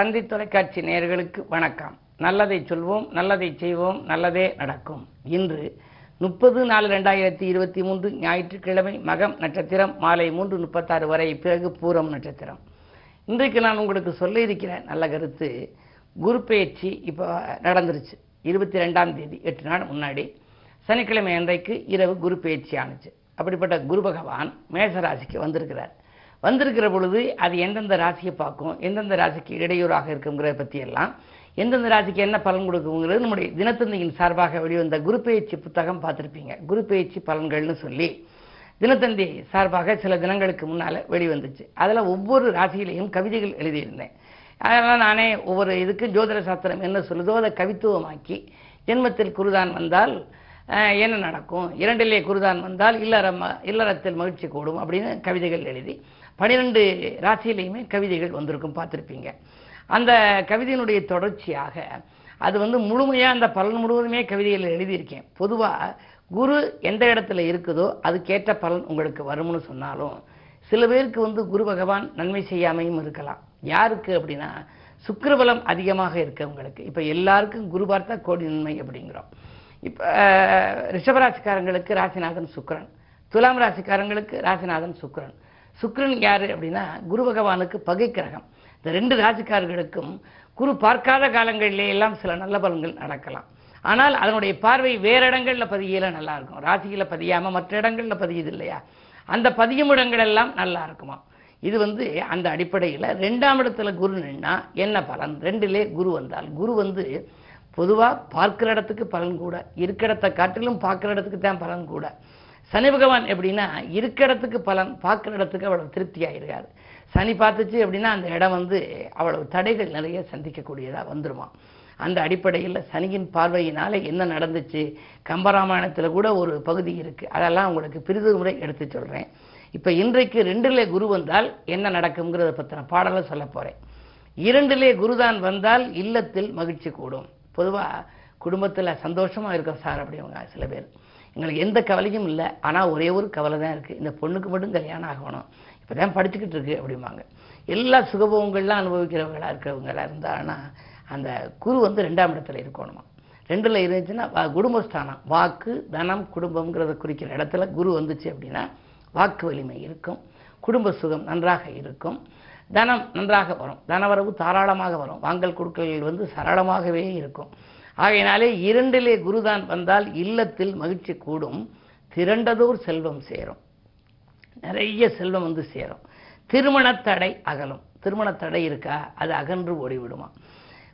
தந்தி தொலைக்காட்சி நேயர்களுக்கு வணக்கம். நல்லதை சொல்வோம் நல்லதை செய்வோம் நல்லதே நடக்கும். இன்று முப்பது நாலு ரெண்டாயிரத்தி இருபத்தி மூன்று ஞாயிற்றுக்கிழமை மகம் நட்சத்திரம் மாலை மூன்று முப்பத்தாறு வரை பிறகு பூரம் நட்சத்திரம். இன்றைக்கு நான் உங்களுக்கு சொல்ல இருக்கிற நல்ல கருத்து குரு பயிற்சி இப்போ நடந்துருச்சு. இருபத்தி ரெண்டாம் தேதி எட்டு நாள் முன்னாடி சனிக்கிழமை அன்றைக்கு இரவு குரு பயிற்சி ஆணுச்சு அப்படிப்பட்ட குரு பகவான் மேஷராசிக்கு வந்திருக்கிறார். வந்திருக்கிற பொழுது அது எந்தெந்த ராசியை பார்க்கும் எந்தெந்த ராசிக்கு இடையூறாக இருக்குங்கிறத பற்றி எல்லாம் எந்தெந்த ராசிக்கு என்ன பலன் கொடுக்குங்கிறது நம்முடைய தினத்தந்தியின் சார்பாக வெளிவந்த குரு பெயர்ச்சி புத்தகம் பார்த்துருப்பீங்க. குரு பெயர்ச்சி பலன்கள்னு சொல்லி தினத்தந்தி சார்பாக சில தினங்களுக்கு முன்னால் வெளிவந்துச்சு. அதில் ஒவ்வொரு ராசியிலையும் கவிதைகள் எழுதியிருந்தேன். அதெல்லாம் நானே ஒவ்வொரு இதுக்கு ஜோதிட சாஸ்திரம் என்ன சொல்லுதோ அதை கவித்துவமாக்கி ஜென்மத்தில் குருதான் வந்தால் என்ன நடக்கும்? இரண்டிலே குருதான் வந்தால் இல்லறம் இல்லறத்தில் மகிழ்ச்சி கூடும் அப்படின்னு கவிதைகள் எழுதி பனிரெண்டு ராசியிலையுமே கவிதைகள் வந்திருக்கும் பார்த்துருப்பீங்க. அந்த கவிதையினுடைய தொடர்ச்சியாக அது வந்து முழுமையாக அந்த பலன் முழுவதுமே கவிதையில் எழுதியிருக்கேன். பொதுவாக குரு எந்த இடத்துல இருக்குதோ அதுக்கேற்ற பலன் உங்களுக்கு வரும்னு சொன்னாலும் சில பேருக்கு வந்து குரு பகவான் நன்மை செய்யாமையும் இருக்கலாம். யாருக்கு அப்படின்னா சுக்கரபலம் அதிகமாக இருக்கவங்களுக்கு இப்போ எல்லாருக்கும் குரு பார்த்தா கோடி நன்மை அப்படிங்கிறோம். இப்போ ரிஷபராசிக்காரங்களுக்கு ராசிநாதன் சுக்கரன். துலாம் ராசிக்காரங்களுக்கு ராசிநாதன் சுக்கரன். சுக்ரன் யார் அப்படின்னா குரு பகவானுக்கு பகை கிரகம். இந்த ரெண்டு ராசிக்காரர்களுக்கும் குரு பார்க்காத காலங்களிலே எல்லாம் சில நல்ல பலன்கள் நடக்கலாம். ஆனால் அதனுடைய பார்வை வேற இடங்களில் பதியல நல்லாயிருக்கும் இருக்கும். பதியாமல் மற்ற இடங்களில் பதியுது இல்லையா? அந்த பதியும் இடங்கள் எல்லாம் நல்லா இருக்குமா? இது வந்து அந்த அடிப்படையில் ரெண்டாம் இடத்துல குரு நின்னா என்ன பலன்? ரெண்டிலே குரு வந்தால் குரு வந்து பொதுவாக பார்க்குற இடத்துக்கு பலன் கூட இருக்கிற இடத்தை காட்டிலும் பார்க்குற இடத்துக்கு தான் பலன் கூட. சனி பகவான் எப்படின்னா இருக்கிற இடத்துக்கு பலன் பார்க்குற இடத்துக்கு அவ்வளவு திருப்தியாக இருக்காது சனி பார்த்துச்சு அப்படின்னா அந்த இடம் வந்து அவ்வளவு தடைகள் நிறைய சந்திக்கக்கூடியதாக வந்துருமா அந்த அடிப்படையில் சனியின் பார்வையினால் என்ன நடந்துச்சு? கம்பராமாயணத்தில் கூட ஒரு பகுதி இருக்குது அதெல்லாம் உங்களுக்கு பிரிது முறை எடுத்து சொல்கிறேன் இப்போ இன்றைக்கு ரெண்டிலே குரு வந்தால் என்ன நடக்குங்கிறத பற்றின பாடலை சொல்ல போகிறேன் இரண்டிலே குருதான் வந்தால் இல்லத்தில் மகிழ்ச்சி கூடும். பொதுவாக குடும்பத்தில் சந்தோஷமாக இருக்கும் சார் அப்படிங்க சில பேர். எங்களுக்கு எந்த கவலையும் இல்லை. ஆனால் ஒரே ஒரு கவலை தான் இருக்குது இந்த பொண்ணுக்கு மட்டும் கல்யாணம் ஆகணும். இப்போ தான் படிச்சுக்கிட்டு இருக்கு அப்படிம்பாங்க. எல்லா சுகபோகங்கள்லாம் அனுபவிக்கிறவங்களாக இருக்கிறவங்களா இருந்தாங்கன்னா அந்த குரு வந்து ரெண்டாம் இடத்துல இருக்கணுமா? ரெண்டில் இருந்துச்சுன்னா குடும்பஸ்தானம். வாக்கு தனம் குடும்பம்ங்கிறத குறிக்கிற இடத்துல குரு வந்துச்சு அப்படின்னா வாக்கு வலிமை இருக்கும். குடும்ப சுகம் நன்றாக இருக்கும். தனம் நன்றாக வரும். தனவரவு தாராளமாக வரும். வாங்கல் கொடுக்கல்கள் வந்து சரளமாகவே இருக்கும். ஆகையினாலே இரண்டிலே குருதான் வந்தால் இல்லத்தில் மகிழ்ச்சி கூடும். திரண்டதோர் செல்வம் சேரும். நிறைய செல்வம் வந்து சேரும். திருமணத்தடை அகலும். திருமணத்தடை இருக்கா? அது அகன்று ஓடிவிடுமா?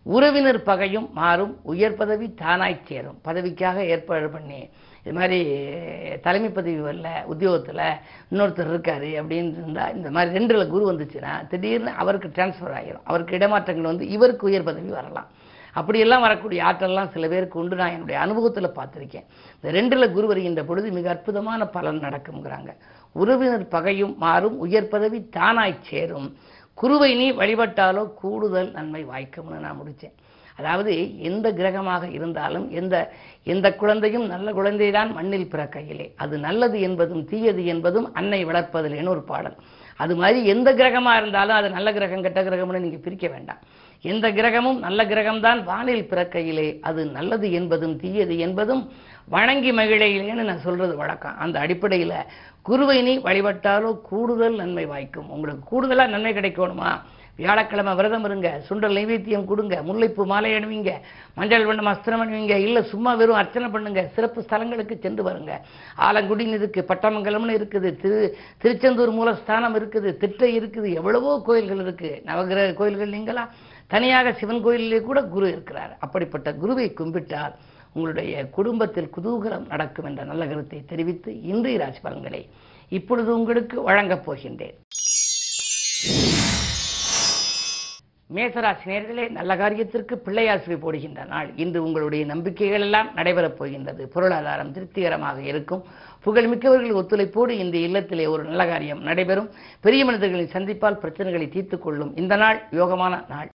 உறவினர் பகையும் மாறும். உயர் பதவி தானாய் சேரும். பதவிக்காக ஏற்பாடு பண்ணி இது மாதிரி தலைமை பதவி வரல உத்தியோகத்தில் இன்னொருத்தர் இருக்காரு அப்படின்னு இருந்தால் இந்த மாதிரி ரெண்டில் குரு வந்துச்சுன்னா திடீர்னு அவருக்கு டிரான்ஸ்ஃபர் ஆகிரும் அவருக்கு இடமாற்றங்கள் வந்து இவருக்கு உயர் பதவி வரலாம். அப்படியெல்லாம் வரக்கூடிய ஆற்றல்லாம் சில பேருக்கு உண்டு. நான் என்னுடைய அனுபவத்தில் பார்த்துருக்கேன். இந்த ரெண்டில் குரு வருகின்ற பொழுது மிக அற்புதமான பலன் நடக்குங்கிறாங்க உறவினர் பகையும் மாறும் உயர் பதவி தானாய் சேரும். குருவை நீ வழிபட்டாலோ கூடுதல் நன்மை வாய்க்கும்னு நான் முடித்தேன். அதாவது எந்த கிரகமாக இருந்தாலும் எந்த எந்த குழந்தையும் நல்ல குழந்தைதான் மண்ணில் பிறக்கையிலே. அது நல்லது என்பதும் தீயது என்பதும் அன்னை வளர்ப்பதில்லைன்னு ஒரு பாடல். அது மாதிரி எந்த கிரகமாக இருந்தாலும் அது நல்ல கிரகம் கெட்ட கிரகம்னு நீங்கள் பிரிக்க வேண்டாம். எந்த கிரகமும் நல்ல கிரகம்தான் வானில் பிறக்கையிலே. அது நல்லது என்பதும் தீயது என்பதும் வணங்கி மகிழையிலேன்னு நான் சொல்கிறது வழக்கம். அந்த அடிப்படையில் குருவை நீ வழிபட்டாலோ கூடுதல் நன்மை வாய்க்கும். உங்களுக்கு கூடுதலாக நன்மை கிடைக்கணுமா? வியாழக்கிழமை விரதம் இருங்க சுண்டல் நைவேத்தியம் கொடுங்க முல்லைப்பூ மாலை அணிவிங்க மஞ்சள் வண்ணம் அஸ்திரம் அணிவிங்க இல்லை சும்மா வெறும் அர்ச்சனை பண்ணுங்க சிறப்பு ஸ்தலங்களுக்கு சென்று வருங்க. ஆலங்குடின்னு இருக்கு பட்டமங்கலம்னு இருக்குது திரு திருச்செந்தூர் மூலஸ்தானம் இருக்குது திட்டை இருக்குது எவ்வளவோ கோயில்கள் இருக்கு. நவகிரக கோயில்கள் நீங்களா? தனியாக சிவன் கோயிலிலே கூட குரு இருக்கிறார். அப்படிப்பட்ட குருவை கும்பிட்டால் உங்களுடைய குடும்பத்தில் குதூகலம் நடக்கும் என்ற நல்ல கருத்தை தெரிவித்து இன்றைய ராசி பலன்களை இப்பொழுது உங்களுக்கு வழங்கப் போகின்றேன். மேசராசி நேரத்திலே நல்ல காரியத்திற்கு பிள்ளையாசிரி போடுகின்ற நாள். இன்று உங்களுடைய நம்பிக்கைகள் எல்லாம் நடைபெறப் போகின்றது. பொருளாதாரம் திருப்திகரமாக இருக்கும். புகழ்மிக்கவர்கள் ஒத்துழைப்போடு இந்த இல்லத்திலே ஒரு நல்ல காரியம் நடைபெறும். பெரிய மனிதர்களின் சந்திப்பால் பிரச்சனைகளை தீர்த்துக்கொள்ளும் இந்த நாள் யோகமான நாள்.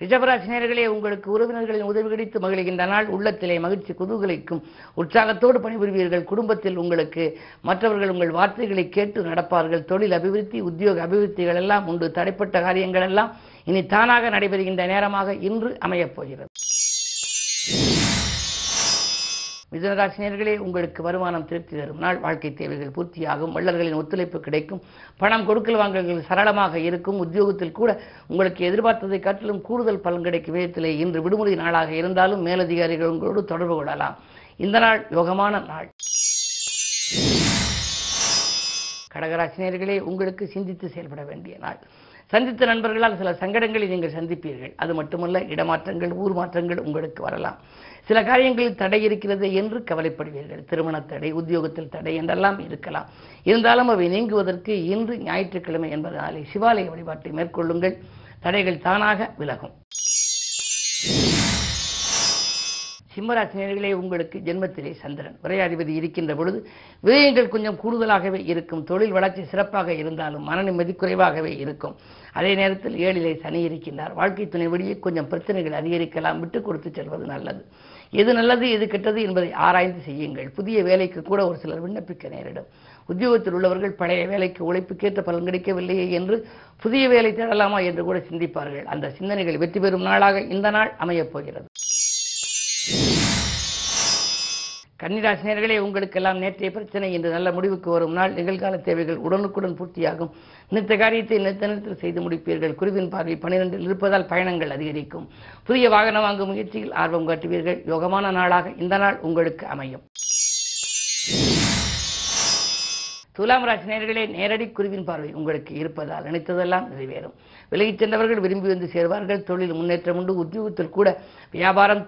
ரிஷபராசினியர்களே உங்களுக்கு உறவினர்களின் உதவி கிடைத்து மகிழ்கின்ற நாள். உள்ளத்திலே மகிழ்ச்சி குதூகலிக்கும். உற்சாகத்தோடு பணிபுரிவீர்கள். குடும்பத்தில் உங்களுக்கு மற்றவர்கள் உங்கள் வார்த்தைகளை கேட்டு நடப்பார்கள். தொழில் அபிவிருத்தி உத்தியோக அபிவிருத்திகள் எல்லாம் உண்டு. தடைப்பட்ட காரியங்கள் எல்லாம் இனி தானாக நடைபெறுகின்ற நேரமாக இன்று அமையப் போகிறது. மிதனராசினியர்களே உங்களுக்கு வருமானம் திருப்தி தரும் நாள் வாழ்க்கை தேவைகள் பூர்த்தியாகும். வள்ளல்களின் ஒத்துழைப்பு கிடைக்கும். பணம் கொடுக்கல் வாங்கல்கள் சரளமாக இருக்கும். உத்தியோகத்தில் கூட உங்களுக்கு எதிர்பார்த்ததை காட்டிலும் கூடுதல் பலன் கிடைக்கும். விதத்திலே இன்று விடுமுறை நாளாக இருந்தாலும் மேலதிகாரிகள் உங்களோடு தொடர்பு கொள்ளலாம். இந்த நாள் யோகமான நாள். கடகராசினியர்களே உங்களுக்கு சிந்தித்து செயல்பட வேண்டிய நாள். சந்தித்த நண்பர்களால் சில சங்கடங்களை நீங்கள் சந்திப்பீர்கள். அது மட்டுமல்ல இடமாற்றங்கள் ஊர் மாற்றங்கள் உங்களுக்கு வரலாம். சில காரியங்களில் தடை இருக்கிறது என்று கவலைப்படுவீர்கள். திருமண தடை உத்தியோகத்தில் தடை என்றெல்லாம் இருக்கலாம். இருந்தாலும் அவை நீங்குவதற்கு இன்று ஞாயிற்றுக்கிழமை என்பதனாலே சிவாலய வழிபாட்டை மேற்கொள்ளுங்கள். தடைகள் தானாக விலகும். சிம்மராசினியர்களே உங்களுக்கு ஜென்மத்திலே சந்திரன். விரையாதிபதி இருக்கின்ற பொழுது விரயங்கள் கொஞ்சம் கூடுதலாகவே இருக்கும். தொழில் வளர்ச்சி சிறப்பாக இருந்தாலும் மன நிம்மதி குறைவாகவே இருக்கும். அதே நேரத்தில் ஏழிலே சனி இருக்கின்றார். வாழ்க்கை துணை வழியே கொஞ்சம் பிரச்சனைகள் அதிகரிக்கலாம். விட்டு கொடுத்து செல்வது நல்லது. எது நல்லது எது கெட்டது என்பதை ஆராய்ந்து செய்யுங்கள். புதிய வேலைக்கு கூட ஒரு சிலர் விண்ணப்பிக்க நேரிடும். உத்தியோகத்தில் உள்ளவர்கள் பழைய வேலைக்கு உழைப்புக்கேற்ற பலன் கிடைக்கவில்லையே என்று புதிய வேலை தேடலாமா என்று கூட சிந்திப்பார்கள். அந்த சிந்தனைகள் வெற்றி பெறும் நாளாக இந்த நாள் அமையப் போகிறது. கன்னிராசினியர்களே உங்களுக்கெல்லாம் நேற்றைய பிரச்சனை இன்று நல்ல முடிவுக்கு வரும் நாள். நிகழ்கால தேவைகள் உடனுக்குடன் பூர்த்தியாகும். நிறுத்த காரியத்தை நிறுத்த நிறுத்தல் செய்து முடிப்பீர்கள். குருவின் பார்வை பனிரெண்டில் இருப்பதால் பயணங்கள் அதிகரிக்கும். புதிய வாகனம் வாங்கும் முயற்சியில் ஆர்வம் காட்டுவீர்கள். யோகமான நாளாக இந்த நாள் உங்களுக்கு அமையும். துலாம் ராசினியர்களே நேரடி குருவின் பார்வை உங்களுக்கு இருப்பதால் நினைத்ததெல்லாம் நிறைவேறும். விலகிச் சென்றவர்கள் விரும்பி வந்து சேர்வார்கள். தொழில் முன்னேற்றம் உண்டு. உத்தியோகத்தில் கூட வியாபாரம்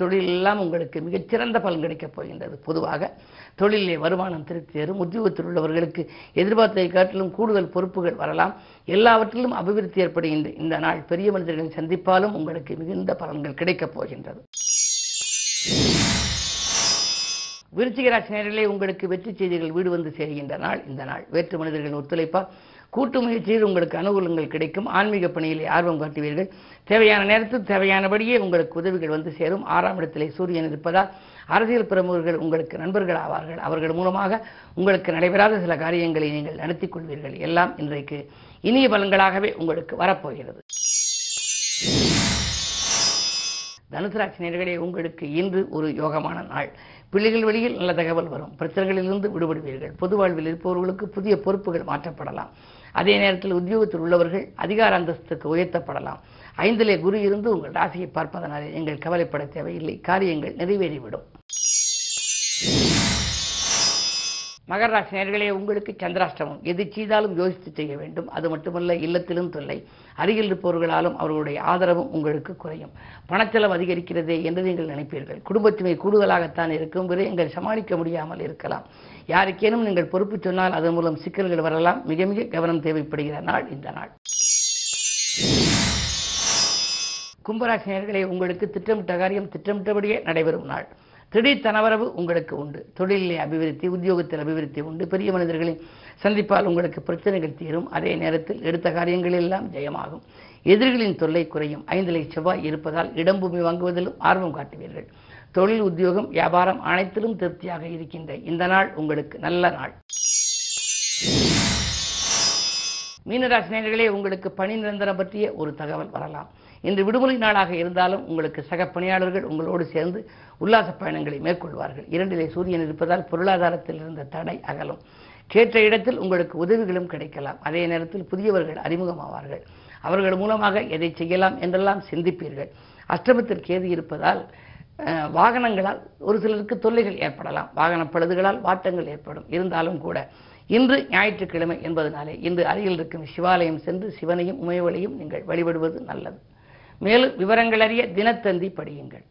தொழில் எல்லாம் உங்களுக்கு மிகச்சிறந்த பலன் கிடைக்கப் போகின்றது. பொதுவாக தொழிலே வருமானம் திருப்தி தரும். உத்தியோகத்தில் உள்ளவர்களுக்கு எதிர்பார்த்ததை காட்டிலும் கூடுதல் பொறுப்புகள் வரலாம். எல்லாவற்றிலும் அபிவிருத்தி ஏற்படுகின்ற இந்த நாள் பெரிய மனிதர்களை சந்திப்பாலும் உங்களுக்கு மிகுந்த பலன்கள் கிடைக்கப் போகின்றது. விருச்சிகராசி நேரிலே உங்களுக்கு வெற்றி செய்திகள் வீடு வந்து சேர்கின்ற நாள். இந்த நாள் வேற்று மனிதர்களின் ஒத்துழைப்பால் கூட்டு முயற்சியில் உங்களுக்கு அனுகூலங்கள் கிடைக்கும். ஆன்மீக பணியிலே ஆர்வம் காட்டுவீர்கள். தேவையான நேரத்தில் தேவையானபடியே உங்களுக்கு உதவிகள் வந்து சேரும். ஆறாம் இடத்திலே சூரியன் இருப்பதால் அரசியல் பிரமுகர்கள் உங்களுக்கு நண்பர்கள் ஆவார்கள். அவர்கள் மூலமாக உங்களுக்கு நடைபெறாத சில காரியங்களை நீங்கள் நடத்திக் கொள்வீர்கள். எல்லாம் இன்றைக்கு இனிய பலன்களாகவே உங்களுக்கு வரப்போகிறது. தனுசு ராசி நேர்களே உங்களுக்கு இன்று ஒரு யோகமான நாள். பிள்ளைகள் வழியில் நல்ல தகவல் வரும். பிரச்சனைகளிலிருந்து விடுபடுவீர்கள். பொது வாழ்வில் இருப்பவர்களுக்கு புதிய பொறுப்புகள் மாற்றப்படலாம். அதே நேரத்தில் உத்தியோகத்தில் உள்ளவர்கள் அதிகார அந்தஸ்துக்கு உயர்த்தப்படலாம். ஐந்திலே குரு இருந்து உங்கள் ராசியை பார்ப்பதனாலே நீங்கள் கவலைப்பட தேவையில்லை. காரியங்கள் நிறைவேறிவிடும். மகர ராசி நேர்களே உங்களுக்கு சந்திராஷ்டமம். எது செய்தாலும் யோசித்து செய்ய வேண்டும். அது மட்டுமல்ல இல்லத்திலும் தொல்லை. அருகில் இருப்பவர்களாலும் அவர்களுடைய ஆதரவும் உங்களுக்கு குறையும். பணச்செலவு அதிகரிக்கிறதே என்று நீங்கள் நினைப்பீர்கள். குடும்பச்சுமை கூடுதலாகத்தான் இருக்கும். விரயங்கள் சமாளிக்க முடியாமல் இருக்கலாம். யாருக்கேனும் நீங்கள் பொறுப்பு சொன்னால் அதன் மூலம் சிக்கல்கள் வரலாம். மிக மிக கவனம் தேவைப்படுகிற நாள் இந்த நாள். கும்பராசினியர்களே உங்களுக்கு திட்டமிட்ட காரியம் திட்டமிட்டபடியே நடைபெறும் நாள். திடீர் தனவரவு உங்களுக்கு உண்டு. தொழிலிலே அபிவிருத்தி உத்தியோகத்தில் அபிவிருத்தி உண்டு. பெரிய மனிதர்களை சந்திப்பால் உங்களுக்கு பிரச்சனைகள் தீரும். அதே நேரத்தில் எடுத்த காரியங்கள் எல்லாம் ஜெயமாகும். எதிரிகளின் தொல்லை குறையும். ஐந்திலை செவ்வாய் இருப்பதால் இடம்பூமி வாங்குவதிலும் ஆர்வம் காட்டுவீர்கள். தொழில் உத்தியோகம் வியாபாரம் அனைத்திலும் திருப்தியாக இருக்கின்ற இந்த நாள் உங்களுக்கு நல்ல நாள். மீனராசினர்களே உங்களுக்கு பணி நிரந்தரம் பற்றிய ஒரு தகவல் வரலாம். இன்று விடுமுறை நாளாக இருந்தாலும் உங்களுக்கு சக பணியாளர்கள் உங்களோடு சேர்ந்து உல்லாச பயணங்களை மேற்கொள்வார்கள். இரண்டிலே சூரியன் இருப்பதால் பொருளாதாரத்தில் இருந்த தடை அகலும். கேட்ட இடத்தில் உங்களுக்கு உதவிகளும் கிடைக்கலாம். அதே நேரத்தில் புதியவர்கள் அறிமுகமாவார்கள். அவர்கள் மூலமாக எதை செய்யலாம் என்றெல்லாம் சிந்திப்பீர்கள். அஷ்டமத்தில் கேது இருப்பதால் வாகனங்களால் ஒரு சிலருக்கு தொல்லைகள் ஏற்படலாம். வாகன பழுதுகளால் வாட்டங்கள் ஏற்படும். இருந்தாலும் கூட இன்று ஞாயிற்றுக்கிழமை என்பதனாலே இன்று அருகில் இருக்கும் சிவாலயம் சென்று சிவனையும் உமையவளையும் நீங்கள் வழிபடுவது நல்லது. மேலும் விவரங்கள் அறிய தினத்தந்தி படியுங்கள்.